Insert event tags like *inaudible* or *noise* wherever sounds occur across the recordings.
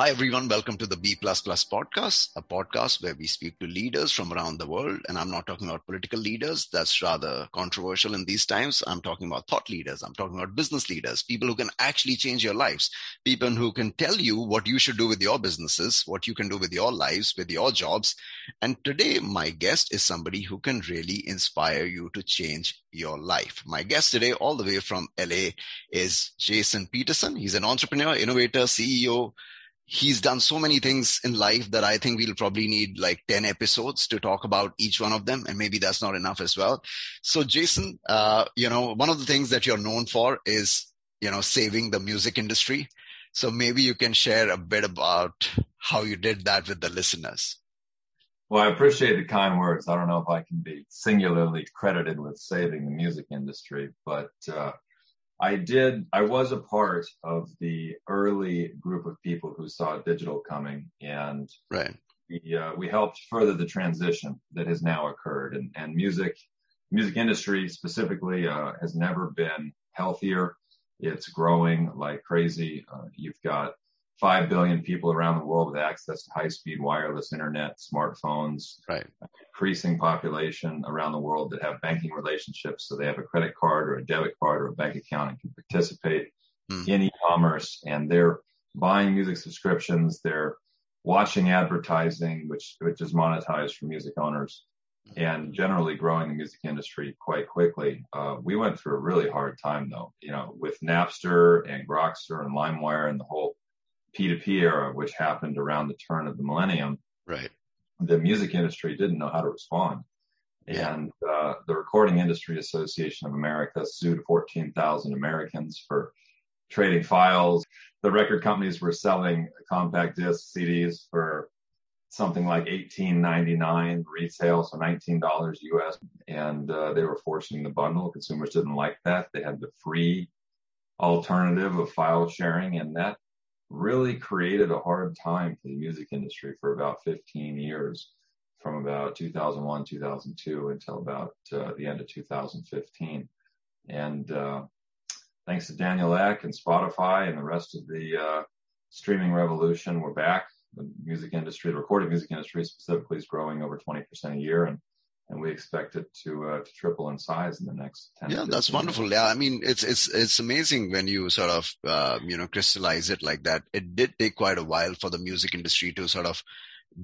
Hi, everyone. Welcome to the B podcast, a podcast where we speak to leaders from around the world. And I'm not talking about political leaders. That's rather controversial in these times. I'm talking about thought leaders. I'm talking about business leaders, people who can actually change your lives, people who can tell you what you should do with your businesses, what you can do with your lives, with your jobs. And today, my guest is somebody who can really inspire you to change your life. My guest today, all the way from LA, is Jason Peterson. He's an entrepreneur, innovator, CEO, he's done so many things in life that I think we'll probably need like 10 episodes to talk about each one of them. And maybe that's not enough as well. So Jason, uh, you know, one of the things that you're known for is, you know, saving the music industry. So maybe you can share a bit about how you did that with the listeners. Well, I appreciate the kind words. I don't know if I can be singularly credited with saving the music industry, but uh, I did, I was a part of the early group of people who saw digital coming and right. we, uh, we helped further the transition that has now occurred and, and music, music industry specifically, uh, has never been healthier. It's growing like crazy. Uh, you've got 5 billion people around the world with access to high speed wireless internet, smartphones, right. increasing population around the world that have banking relationships. So they have a credit card or a debit card or a bank account and can participate mm. in e-commerce and they're buying music subscriptions. They're watching advertising, which, which is monetized for music owners and generally growing the music industry quite quickly. Uh, we went through a really hard time though, you know, with Napster and Grokster and LimeWire and the whole P2P era, which happened around the turn of the millennium, right? The music industry didn't know how to respond. Yeah. And uh, the Recording Industry Association of America sued 14,000 Americans for trading files. The record companies were selling compact disc CDs for something like 18.99 retail, so $19 US, and uh, they were forcing the bundle. Consumers didn't like that. They had the free alternative of file sharing, and that really created a hard time for the music industry for about 15 years from about 2001, 2002 until about uh, the end of 2015. And uh, thanks to Daniel Ek and Spotify and the rest of the uh, streaming revolution, we're back. The music industry, the recorded music industry specifically, is growing over 20% a year, and and we expect it to uh, to triple in size in the next 10 yeah that's wonderful years. yeah i mean it's it's it's amazing when you sort of uh, you know crystallize it like that it did take quite a while for the music industry to sort of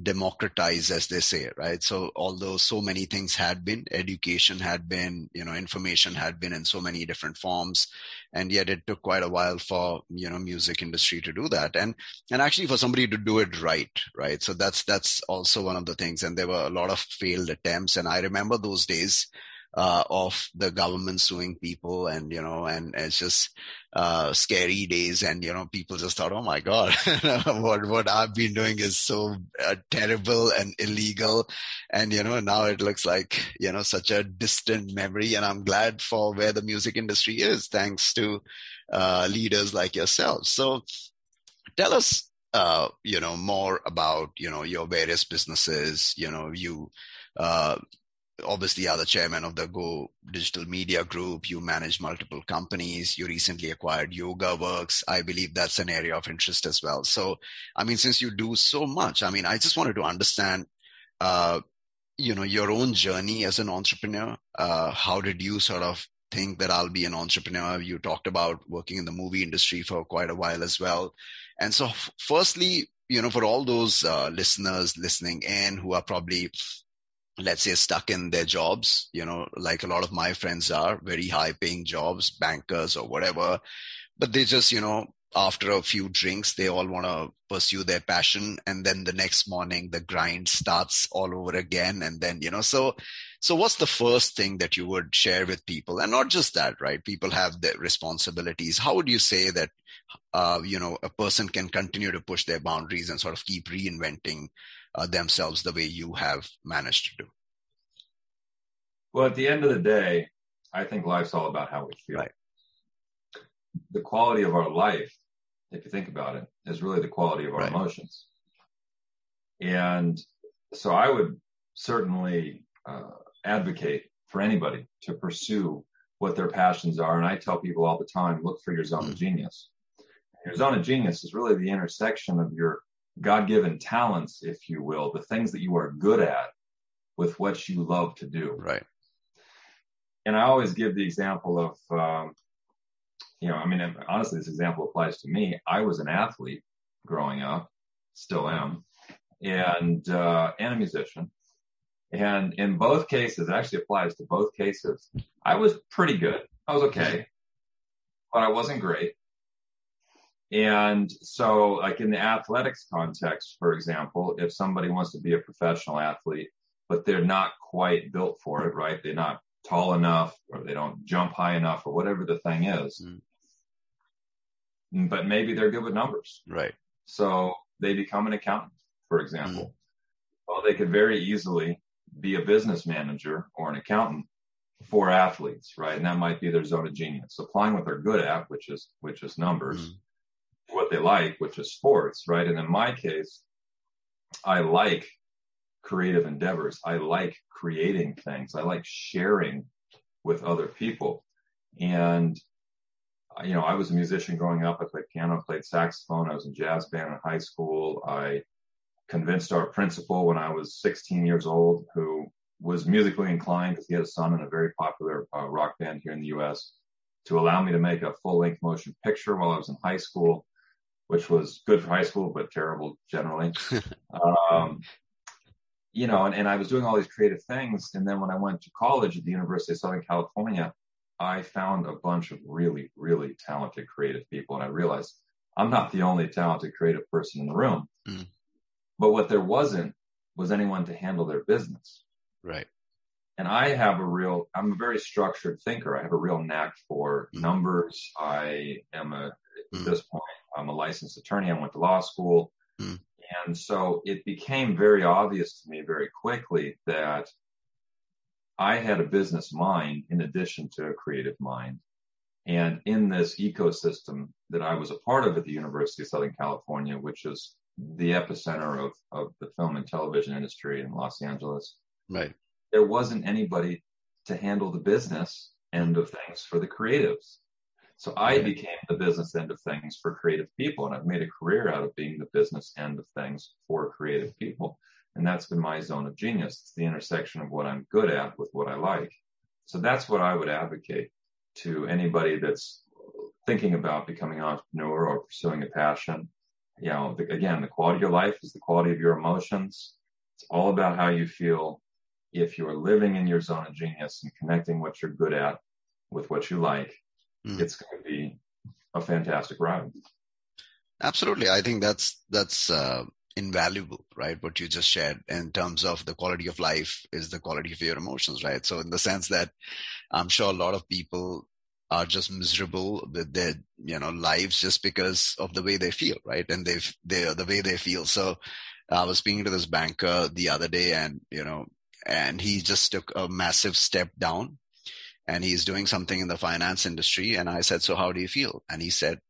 democratize as they say right? So although so many things had been education had been you know information had been in so many different forms and yet it took quite a while for you know music industry to do that. And and actually for somebody to do it right right? So that's that's also one of the things. And there were a lot of failed attempts. And i remember those days uh, of the government suing people and you know and it's just uh, scary days and you know people just thought oh my god *laughs* what what i've been doing is so uh, terrible and illegal. And you know now it looks like you know such a distant memory and i'm glad for where the music industry is thanks to uh, leaders like yourself. So tell us uh, you know more about you know your various businesses you know you uh, obviously are the chairman of the Go Digital Media Group. You manage multiple companies. You recently acquired Yoga Works. I believe that's an area of interest as well. So, I mean, since you do so much, I mean, I just wanted to understand, uh, you know, your own journey as an entrepreneur. Uh, how did you sort of think that I'll be an entrepreneur? You talked about working in the movie industry for quite a while as well. And so, firstly, you know, for all those uh, listeners listening in who are probably let's say stuck in their jobs you know like a lot of my friends are very high paying jobs bankers or whatever. But they just you know after a few drinks they all want to pursue their passion. And then the next morning the grind starts all over again. And then you know so so what's the first thing that you would share with people? And not just that right? People have their responsibilities. How would you say that uh, you know a person can continue to push their boundaries and sort of keep reinventing uh, themselves the way you have managed to do? Well, at the end of the day, I think life's all about how we feel. Right. The quality of our life, if you think about it, is really the quality of our right. emotions. And so I would certainly uh, advocate for anybody to pursue what their passions are. And I tell people all the time, look for your zone mm. of genius. Your zone of genius is really the intersection of your God given talents, if you will, the things that you are good at with what you love to do. Right. And I always give the example of, um, you know, I mean, honestly, this example applies to me. I was an athlete growing up, still am, and, uh, and a musician. And in both cases, it actually applies to both cases. I was pretty good. I was okay, but I wasn't great. And so, like in the athletics context, for example, if somebody wants to be a professional athlete, but they're not quite built for it, right? They're not tall enough or they don't jump high enough or whatever the thing is. Mm. But maybe they're good with numbers. Right. So they become an accountant, for example. Mm. Well, they could very easily be a business manager or an accountant for athletes, right? And that might be their zone of genius, applying what they're good at, which is, which is numbers, mm. What they like, which is sports, right? And in my case, I like creative endeavors. I like creating things. I like sharing with other people. And, you know, I was a musician growing up. I played piano, played saxophone. I was in jazz band in high school. I convinced our principal when I was 16 years old, who was musically inclined because he had a son in a very popular uh, rock band here in the U.S., to allow me to make a full length motion picture while I was in high school, which was good for high school, but terrible generally. *laughs* um, you know, and, and I was doing all these creative things. And then when I went to college at the University of Southern California, I found a bunch of really, really talented creative people. And I realized I'm not the only talented creative person in the room. Mm. But what there wasn't was anyone to handle their business. Right. And I have a real, I'm a very structured thinker. I have a real knack for mm. numbers. I am a, mm. at this point, I'm a licensed attorney. I went to law school. Mm. And so it became very obvious to me very quickly that I had a business mind in addition to a creative mind. And in this ecosystem that I was a part of at the University of Southern California, which is the epicenter of, of the film and television industry in Los Angeles. Right. There wasn't anybody to handle the business end of things for the creatives. So I became the business end of things for creative people and I've made a career out of being the business end of things for creative people. And that's been my zone of genius. It's the intersection of what I'm good at with what I like. So that's what I would advocate to anybody that's thinking about becoming an entrepreneur or pursuing a passion. You know, the, again, the quality of your life is the quality of your emotions. It's all about how you feel if you're living in your zone of genius and connecting what you're good at with what you like mm. it's going to be a fantastic ride. Absolutely. I think that's, that's, uh, invaluable, right? What you just shared in terms of the quality of life is the quality of your emotions, right? So in the sense that I'm sure a lot of people are just miserable with their, you know, lives just because of the way they feel, right? And they've, they the way they feel. So I was speaking to this banker the other day and, you know, and he just took a massive step down and he's doing something in the finance industry. And I said, so how do you feel? And he said,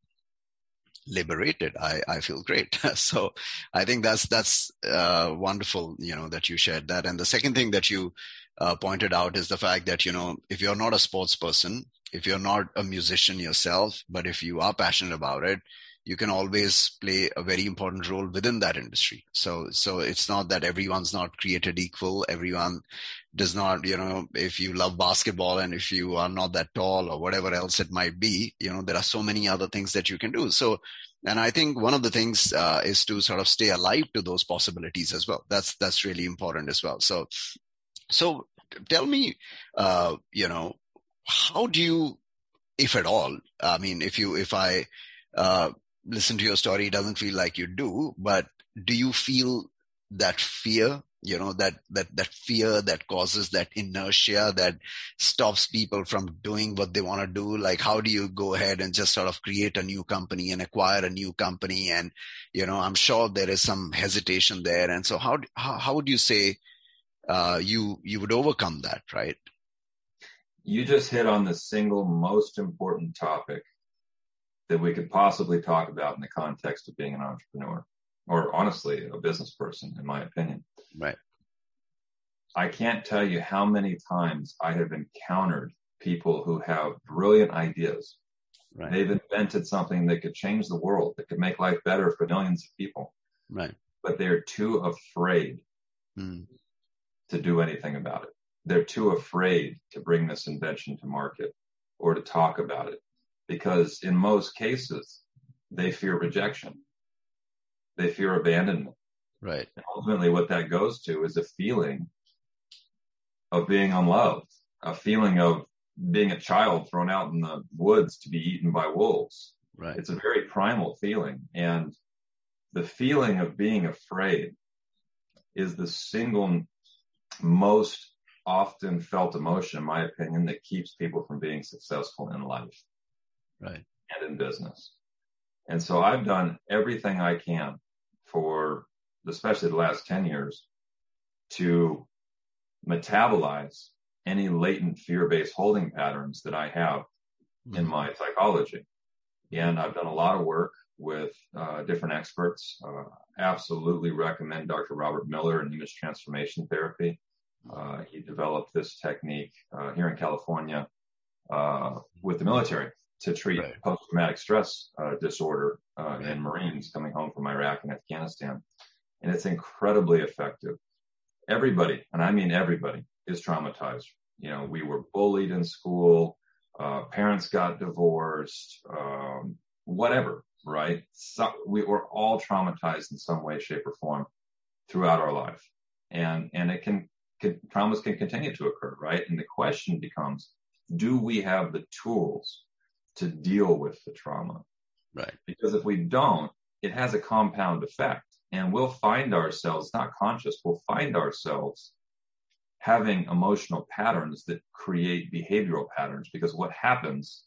liberated. I, I feel great. *laughs* so I think that's, that's, uh, wonderful, you know, that you shared that. And the second thing that you, uh, pointed out is the fact that, you know, if you're not a sports person, if you're not a musician yourself, but if you are passionate about it, you can always play a very important role within that industry. So, so it's not that everyone's not created equal. Everyone does not, you know, if you love basketball and if you are not that tall or whatever else it might be, you know, there are so many other things that you can do. So, and I think one of the things uh, is to sort of stay alive to those possibilities as well. That's that's really important as well. So, so tell me, uh, you know, how do you, if at all, I mean, if you, if I uh, listen to your story, it doesn't feel like you do, but do you feel that fear you know that that that fear that causes that inertia that stops people from doing what they want to do. Like how do you go ahead and just sort of create a new company and acquire a new company? And you know i'm sure there is some hesitation there. And so how how, how would you say uh, you you would overcome that right? You just hit on the single most important topic that we could possibly talk about in the context of being an entrepreneur or honestly a business person in my opinion right i can't tell you how many times i have encountered people who have brilliant ideas right. they've invented something that could change the world that could make life better for millions of people right but they're too afraid mm. to do anything about it. They're too afraid to bring this invention to market or to talk about it because in most cases, they fear rejection. They fear abandonment. Right. And ultimately, what that goes to is a feeling of being unloved, a feeling of being a child thrown out in the woods to be eaten by wolves. Right. It's a very primal feeling. And the feeling of being afraid is the single most often felt emotion, in my opinion, that keeps people from being successful in life. Right. And in business. And so I've done everything I can for especially the last 10 years to metabolize any latent fear-based holding patterns that I have in mm-hmm. my psychology. And I've done a lot of work with uh, different experts. Uh, absolutely recommend Dr. Robert Miller in image transformation therapy. Uh, he developed this technique uh, here in California uh, with the military to treat right. post-traumatic stress uh, disorder right. in Marines coming home from Iraq and Afghanistan. And it's incredibly effective. Everybody, and I mean everybody, is traumatized. You know, we were bullied in school, parents got divorced, um, whatever right? So we were all traumatized in some way, shape, or form throughout our life, and and it can, can traumas can continue to occur, right? And the question becomes, do we have the tools to deal with the trauma? Right. Because if we don't, it has a compound effect, and we'll find ourselves not conscious. We'll find ourselves having emotional patterns that create behavioral patterns because what happens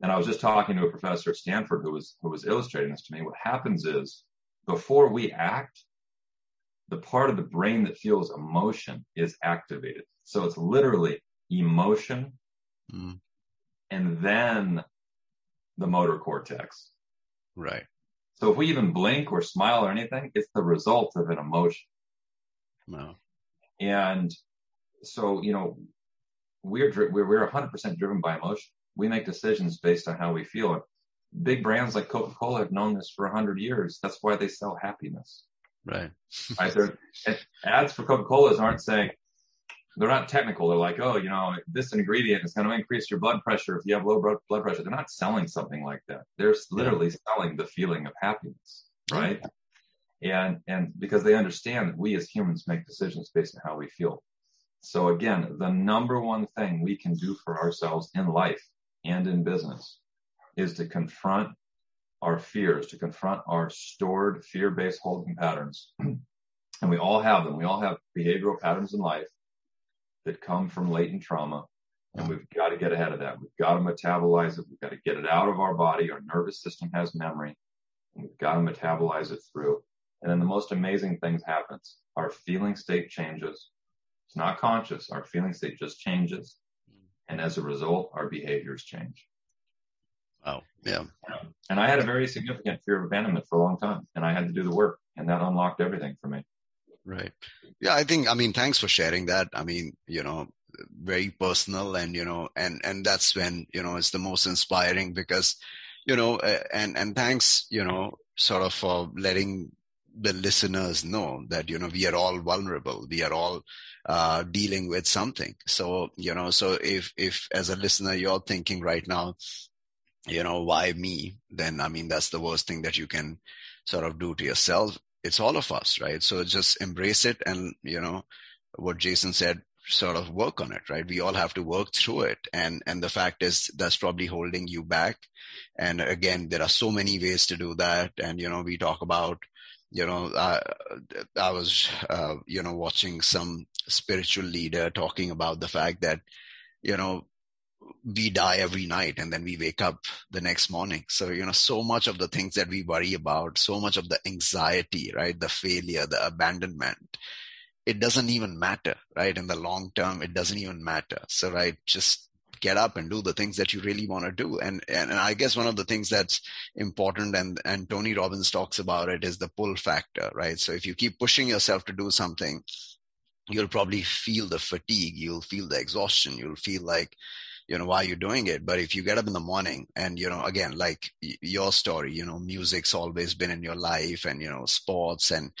and I was just talking to a professor at Stanford who was who was illustrating this to me. What happens is before we act, the part of the brain that feels emotion is activated. So it's literally emotion mm. and then the motor cortex. Right. So if we even blink or smile or anything, it's the result of an emotion. No. And so, you know, we're, we're, we're 100% driven by emotion we make decisions based on how we feel. Big brands like Coca-Cola have known this for a hundred years. That's why they sell happiness. Right. *laughs* right. ads for Coca-Colas aren't saying, they're not technical. They're like, oh, you know, this ingredient is going to increase your blood pressure if you have low blood pressure. They're not selling something like that. They're literally selling the feeling of happiness, right? And and because they understand that we as humans make decisions based on how we feel. So again, the number one thing we can do for ourselves in life and in business is to confront our fears, to confront our stored fear-based holding patterns. *clears throat* and we all have them. We all have behavioral patterns in life that come from latent trauma. And we've got to get ahead of that. We've got to metabolize it. We've got to get it out of our body. Our nervous system has memory. And we've got to metabolize it through. And then the most amazing things happens. Our feeling state changes. It's not conscious. Our feeling state just changes. And as a result, our behaviors change. Wow. yeah. And I had a very significant fear of abandonment for a long time, and I had to do the work, and that unlocked everything for me. Right. Yeah, I think. I mean, thanks for sharing that. I mean, you know, very personal, and you know, and and that's when you know it's the most inspiring because, you know, and and thanks, you know, sort of for letting the listeners know that you know we are all vulnerable we are all uh, dealing with something so you know so if if as a listener you're thinking right now you know why me then i mean that's the worst thing that you can sort of do to yourself it's all of us right? So just embrace it and you know what jason said sort of work on it right? We all have to work through it. And and the fact is that's probably holding you back. And again there are so many ways to do that. And you know we talk about you know i i was uh, you know watching some spiritual leader talking about the fact that you know we die every night and then we wake up the next morning so you know so much of the things that we worry about so much of the anxiety right the failure the abandonment it doesn't even matter right in the long term it doesn't even matter so right just get up and do the things that you really want to do. And, and, and I guess one of the things that's important and, and Tony Robbins talks about it is the pull factor, right? So if you keep pushing yourself to do something, you'll probably feel the fatigue. You'll feel the exhaustion. You'll feel like, you know why you're doing it. But if you get up in the morning and you know again like your story you know music's always been in your life and you know sports and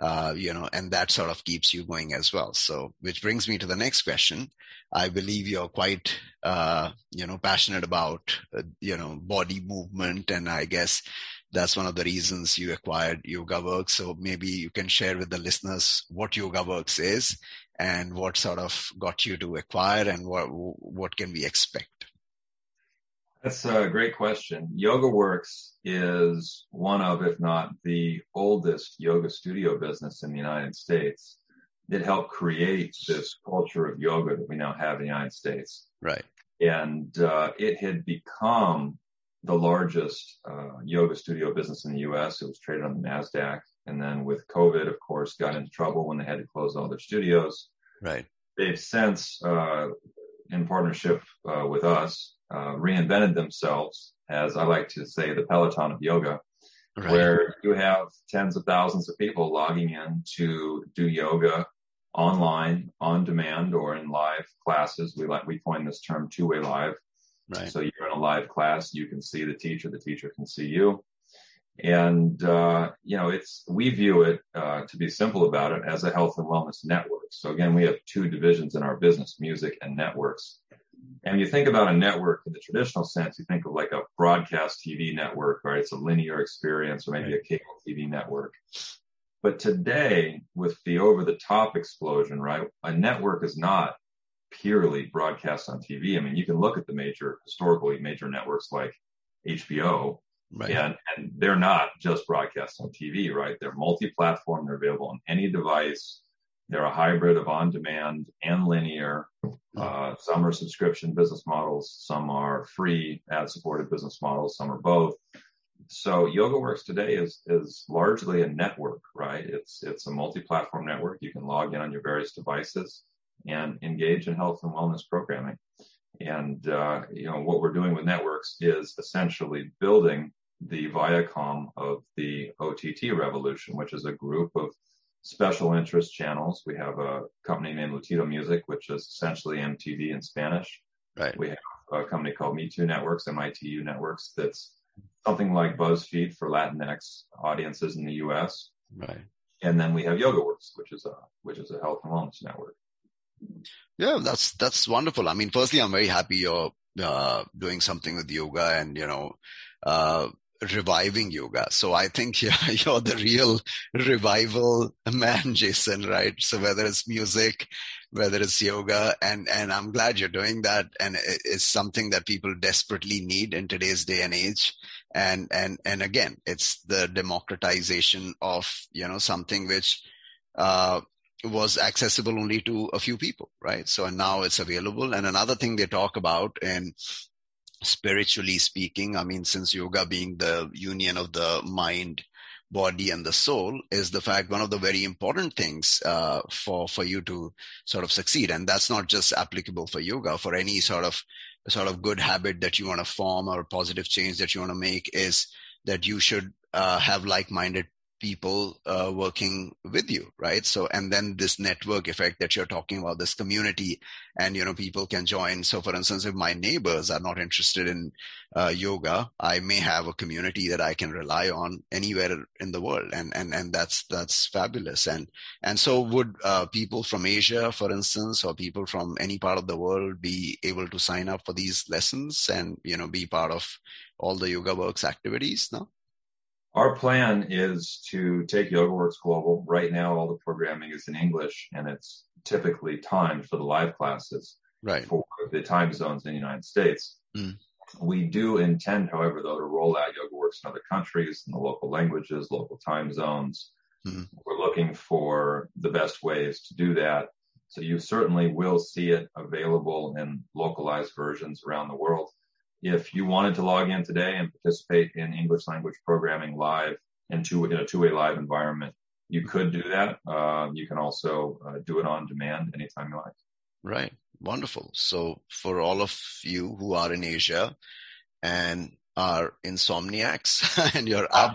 uh, you know and that sort of keeps you going as well. So which brings me to the next question. I believe you're quite uh, you know passionate about uh, you know body movement and i guess that's one of the reasons you acquired yoga works so maybe you can share with the listeners what yoga works is and what sort of got you to acquire and what what can we expect? That's a great question. Yoga Works is one of, if not the oldest yoga studio business in the United States. It helped create this culture of yoga that we now have in the United States. Right. And uh, it had become the largest uh, yoga studio business in the U.S. It was traded on the Nasdaq, and then with COVID, of course, got into trouble when they had to close all their studios. Right. They've since, uh, in partnership uh, with us, uh, reinvented themselves as I like to say, the Peloton of yoga, right. where you have tens of thousands of people logging in to do yoga online, on demand, or in live classes. We like we coined this term two-way live Right. So you're in a live class, you can see the teacher, the teacher can see you. And, uh, you know, it's, we view it, uh, to be simple about it as a health and wellness network. So again, we have two divisions in our business, music and networks. And you think about a network in the traditional sense, you think of like a broadcast TV network, right? It's a linear experience or maybe a cable TV network. But today with the over the top explosion, right? A network is not purely broadcast on TV. I mean, you can look at the major, historically major networks like HBO, right. and, and they're not just broadcast on TV, right? They're multi-platform. They're available on any device. They're a hybrid of on-demand and linear. Uh, some are subscription business models. Some are free ad-supported business models. Some are both. So YogaWorks today is is largely a network, right? It's it's a multi-platform network. You can log in on your various devices and engage in health and wellness programming. And, uh, you know, what we're doing with networks is essentially building the Viacom of the OTT revolution, which is a group of special interest channels. We have a company named Latido Music, which is essentially MTV in Spanish. Right. We have a company called Me Too Networks, MITU Networks, that's something like BuzzFeed for Latinx audiences in the U.S. Right. And then we have YogaWorks, which is a which is a health and wellness network. Yeah, that's that's wonderful. I mean, firstly, I'm very happy you're uh, doing something with yoga and you know uh, reviving yoga. So I think *laughs* you're, you're the real revival man, Jason. Right? So whether it's music, whether it's yoga, and and I'm glad you're doing that, and it's something that people desperately need in today's day and age. And and and again, it's the democratization of you know something which. Uh, was accessible only to a few people, right? So and now it's available. And another thing they talk about and spiritually speaking, I mean, since yoga being the union of the mind, body, and the soul, is the fact one of the very important things uh, for for you to sort of succeed, and that's not just applicable for yoga, for any sort of sort of good habit that you want to form or positive change that you want to make, is that you should uh, have like-minded people uh, working with you right? So and then this network effect that you're talking about this community and you know people can join. So for instance if my neighbors are not interested in uh, yoga i may have a community that i can rely on anywhere in the world and and and that's that's fabulous. And and so would uh, people from asia for instance or people from any part of the world be able to sign up for these lessons and you know be part of all the yoga works activities now our plan is to take YogaWorks global. Right now, all the programming is in English, and it's typically timed for the live classes right. for the time zones in the United States. Mm. We do intend, however, though, to roll out YogaWorks in other countries in the local languages, local time zones. Mm. We're looking for the best ways to do that. So you certainly will see it available in localized versions around the world if you wanted to log in today and participate in English language programming live in, two, in a two-way live environment, you could do that. Uh, you can also uh, do it on demand anytime you like. Right. Wonderful. So for all of you who are in Asia and are insomniacs *laughs* and you're up,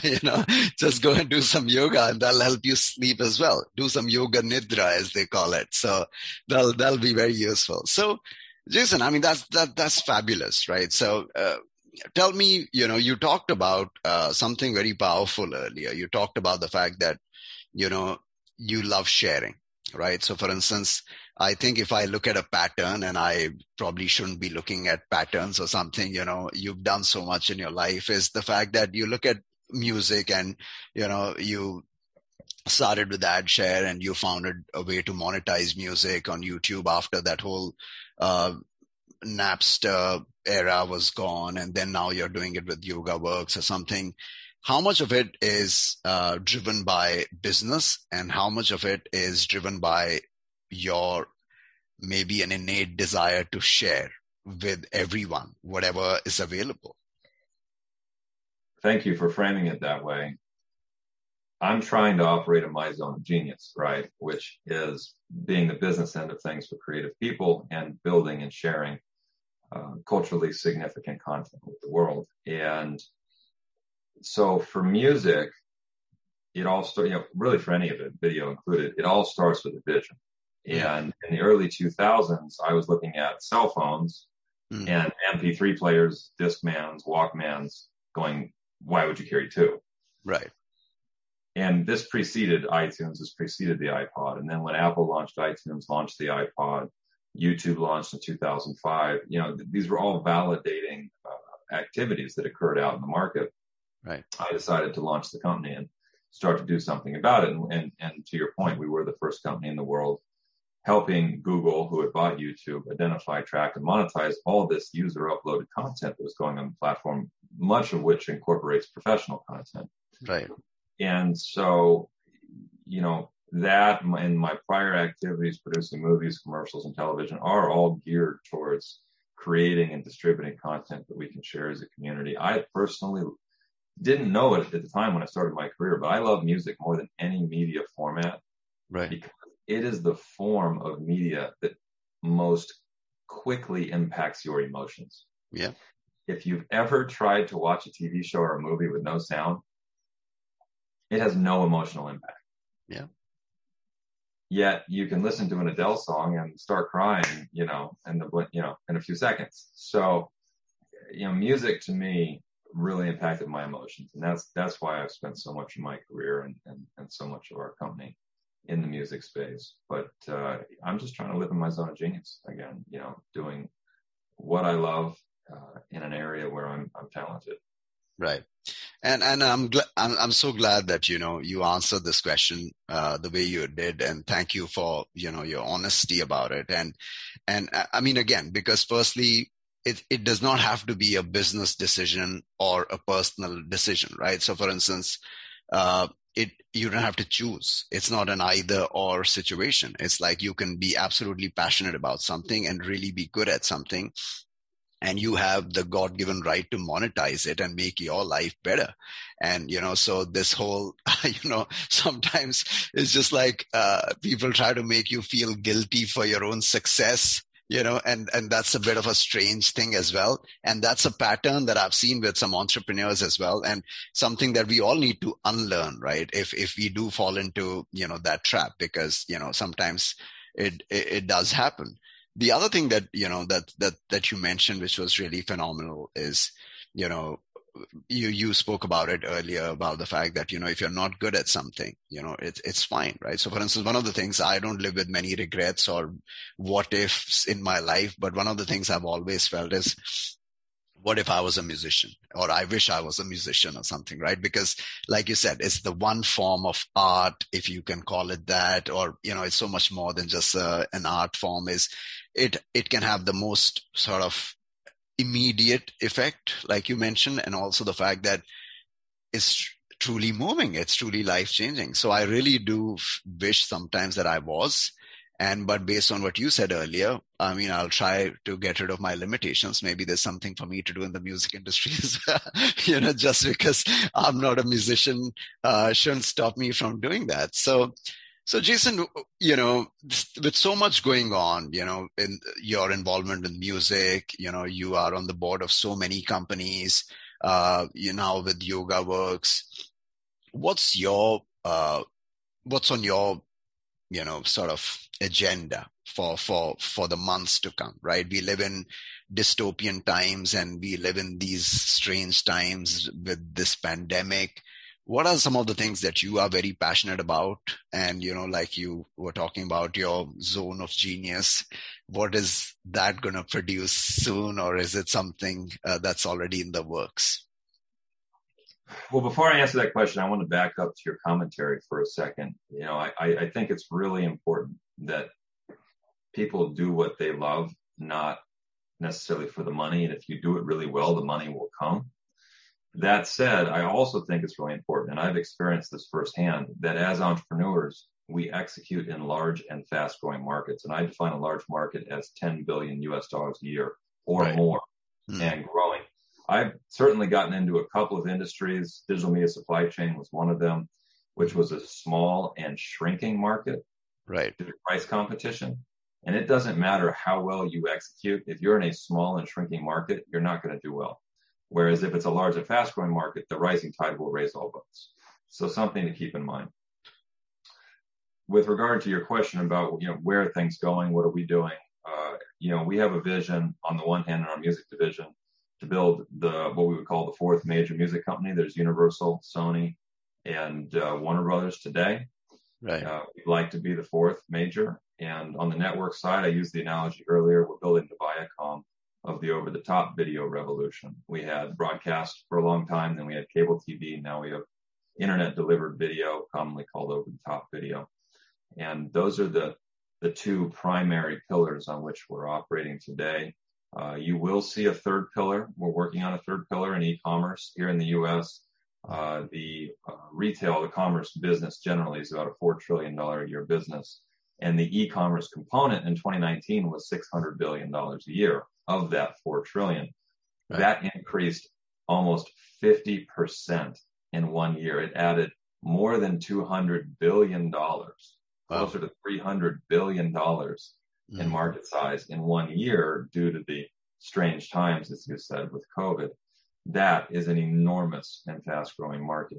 *laughs* you know, just go and do some yoga and that'll help you sleep as well. Do some yoga nidra as they call it. So that'll, that'll be very useful. So Jason, I mean that's that that's fabulous, right? So uh, tell me, you know, you talked about uh, something very powerful earlier. You talked about the fact that, you know, you love sharing, right? So, for instance, I think if I look at a pattern and I probably shouldn't be looking at patterns or something, you know, you've done so much in your life is the fact that you look at music and, you know, you started with ad share and you found a way to monetize music on YouTube after that whole uh, Napster era was gone, and then now you're doing it with Yoga Works or something. How much of it is uh, driven by business, and how much of it is driven by your maybe an innate desire to share with everyone whatever is available? Thank you for framing it that way. I'm trying to operate in my zone of genius, right? Which is being the business end of things for creative people and building and sharing uh, culturally significant content with the world. And so for music, it all starts, you know, really for any of it, video included, it all starts with a vision. And in the early 2000s, I was looking at cell phones mm. and MP3 players, Discmans, Walkmans going, why would you carry two? Right. And this preceded iTunes, this preceded the iPod. And then when Apple launched iTunes, launched the iPod, YouTube launched in 2005. You know, th- these were all validating uh, activities that occurred out in the market. Right. I decided to launch the company and start to do something about it. And, and, and to your point, we were the first company in the world helping Google, who had bought YouTube, identify, track, and monetize all this user uploaded content that was going on the platform, much of which incorporates professional content. Right. And so, you know, that and my prior activities producing movies, commercials, and television are all geared towards creating and distributing content that we can share as a community. I personally didn't know it at the time when I started my career, but I love music more than any media format. Right. Because it is the form of media that most quickly impacts your emotions. Yeah. If you've ever tried to watch a TV show or a movie with no sound, it has no emotional impact. Yeah yet you can listen to an Adele song and start crying, you know, in the you know in a few seconds. So, you know, music to me really impacted my emotions, and that's that's why I've spent so much of my career and and, and so much of our company in the music space. But uh, I'm just trying to live in my zone of genius again, you know, doing what I love uh, in an area where I'm I'm talented. Right. And and I'm gl- I'm I'm so glad that you know you answered this question uh, the way you did, and thank you for you know your honesty about it. And and uh, I mean again because firstly, it it does not have to be a business decision or a personal decision, right? So for instance, uh, it you don't have to choose. It's not an either or situation. It's like you can be absolutely passionate about something and really be good at something, and you have the god given right to monetize it and make your life better. And you know so this whole *laughs* you know sometimes it's just like uh, people try to make you feel guilty for your own success you know and and that's a bit of a strange thing as well. And that's a pattern that i've seen with some entrepreneurs as well and something that we all need to unlearn right? If if we do fall into you know that trap because you know sometimes it, it, it does happen the other thing that you know that that that you mentioned which was really phenomenal is you know you you spoke about it earlier about the fact that you know if you're not good at something you know it's it's fine right so for instance one of the things i don't live with many regrets or what ifs in my life but one of the things i've always felt is what if I was a musician or I wish I was a musician or something, right? Because like you said, it's the one form of art, if you can call it that, or, you know, it's so much more than just uh, an art form is it, it can have the most sort of immediate effect, like you mentioned, and also the fact that it's truly moving. It's truly life changing. So I really do wish sometimes that I was and but based on what you said earlier, I mean, I'll try to get rid of my limitations. Maybe there's something for me to do in the music industry, *laughs* you know, just because I'm not a musician uh, shouldn't stop me from doing that. So, so Jason, you know, with so much going on, you know, in your involvement with music, you know, you are on the board of so many companies. Uh, you know, with Yoga Works, what's your uh, what's on your you know sort of agenda for for for the months to come right we live in dystopian times and we live in these strange times with this pandemic what are some of the things that you are very passionate about? And you know like you were talking about your zone of genius what is that going to produce soon? Or is it something uh, that's already in the works? Well before i answer that question i want to back up to your commentary for a second. You know i, I think it's really important that people do what they love not necessarily for the money. And if you do it really well the money will come that said, I also think it's really important, and I've experienced this firsthand, that as entrepreneurs, we execute in large and fast growing markets. And I define a large market as 10 billion US dollars a year or right. more mm. and growing. I've certainly gotten into a couple of industries. Digital media supply chain was one of them, which was a small and shrinking market. Right. Price competition. And it doesn't matter how well you execute. If you're in a small and shrinking market, you're not going to do well. Whereas if it's a large and fast growing market, the rising tide will raise all boats. So something to keep in mind. With regard to your question about, you know, where are things going? What are we doing? Uh, you know, we have a vision on the one hand in our music division to build the, what we would call the fourth major music company. There's Universal, Sony, and uh, Warner Brothers today. Right. Uh, we'd like to be the fourth major. And on the network side, I used the analogy earlier. We're building the Viacom of the over the top video revolution. We had broadcast for a long time, then we had cable TV, now we have internet delivered video, commonly called over the top video. And those are the, the two primary pillars on which we're operating today. Uh, you will see a third pillar. We're working on a third pillar in e-commerce here in the U.S. Uh, the uh, retail, the commerce business generally is about a $4 trillion a year business. And the e-commerce component in 2019 was $600 billion a year of that 4 trillion. Right. That increased almost 50% in one year. It added more than 200 billion dollars, wow. closer to 300 billion dollars mm. in market size in one year due to the strange times, as you said, with COVID. That is an enormous and fast growing market.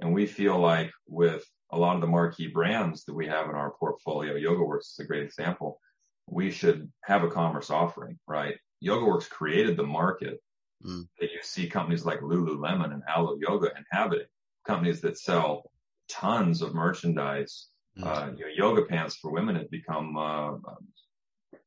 And we feel like with a lot of the marquee brands that we have in our portfolio, YogaWorks is a great example. We should have a commerce offering, right? YogaWorks created the market mm. that you see companies like Lululemon and Alo Yoga inhabiting, companies that sell tons of merchandise. Mm. Uh, you know, yoga pants for women have become uh,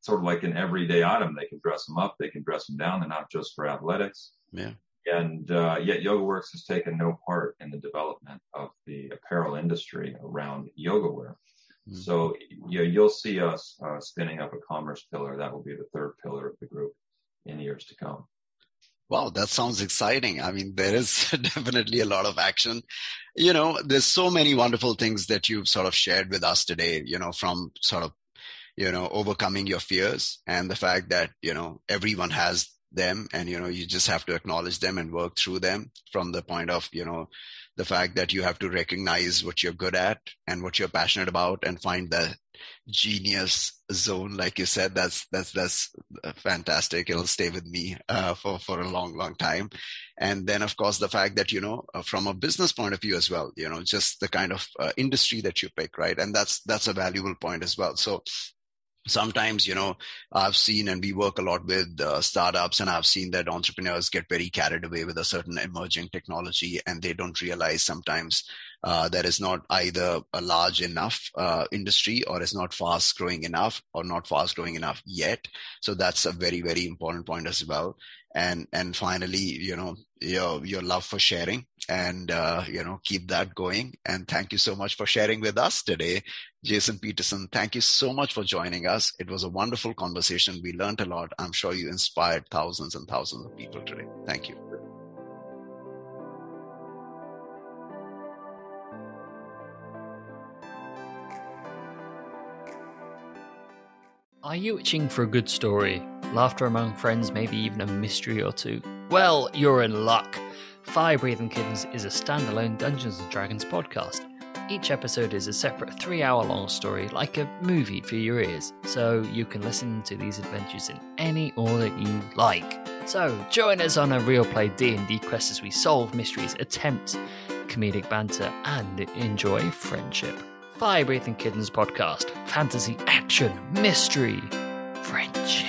sort of like an everyday item. They can dress them up, they can dress them down. They're not just for athletics. Yeah. And uh, yet, YogaWorks has taken no part in the development of the apparel industry around yoga wear. Mm-hmm. So you know, you'll see us uh, spinning up a commerce pillar. That will be the third pillar of the group in years to come. Wow, that sounds exciting. I mean, there is *laughs* definitely a lot of action. You know, there's so many wonderful things that you've sort of shared with us today, you know, from sort of, you know, overcoming your fears and the fact that, you know, everyone has them and, you know, you just have to acknowledge them and work through them from the point of, you know, the fact that you have to recognize what you're good at and what you're passionate about and find the genius zone like you said that's that's that's fantastic. It'll stay with me uh, for for a long long time. And then of course the fact that you know uh, from a business point of view as well you know just the kind of uh, industry that you pick right? And that's that's a valuable point as well. So sometimes you know i've seen and we work a lot with uh, startups and i've seen that entrepreneurs get very carried away with a certain emerging technology and they don't realize sometimes uh, that is not either a large enough uh, industry or is not fast growing enough or not fast growing enough yet. So that's a very very important point as well. And and finally you know your your love for sharing and uh, you know keep that going. And thank you so much for sharing with us today. Jason peterson thank you so much for joining us. It was a wonderful conversation. We learned a lot. I'm sure you inspired thousands and thousands of people today. Thank you Are you itching for a good story? Laughter among friends, maybe even a mystery or two? Well, you're in luck. Fire Breathing Kittens is a standalone Dungeons and Dragons podcast. Each episode is a separate three hour long story, like a movie for your ears, so you can listen to these adventures in any order you like. So join us on a real play D&D quest as we solve mysteries, attempt comedic banter, and enjoy friendship. Fire Breathing Kittens podcast fantasy, action, mystery, French.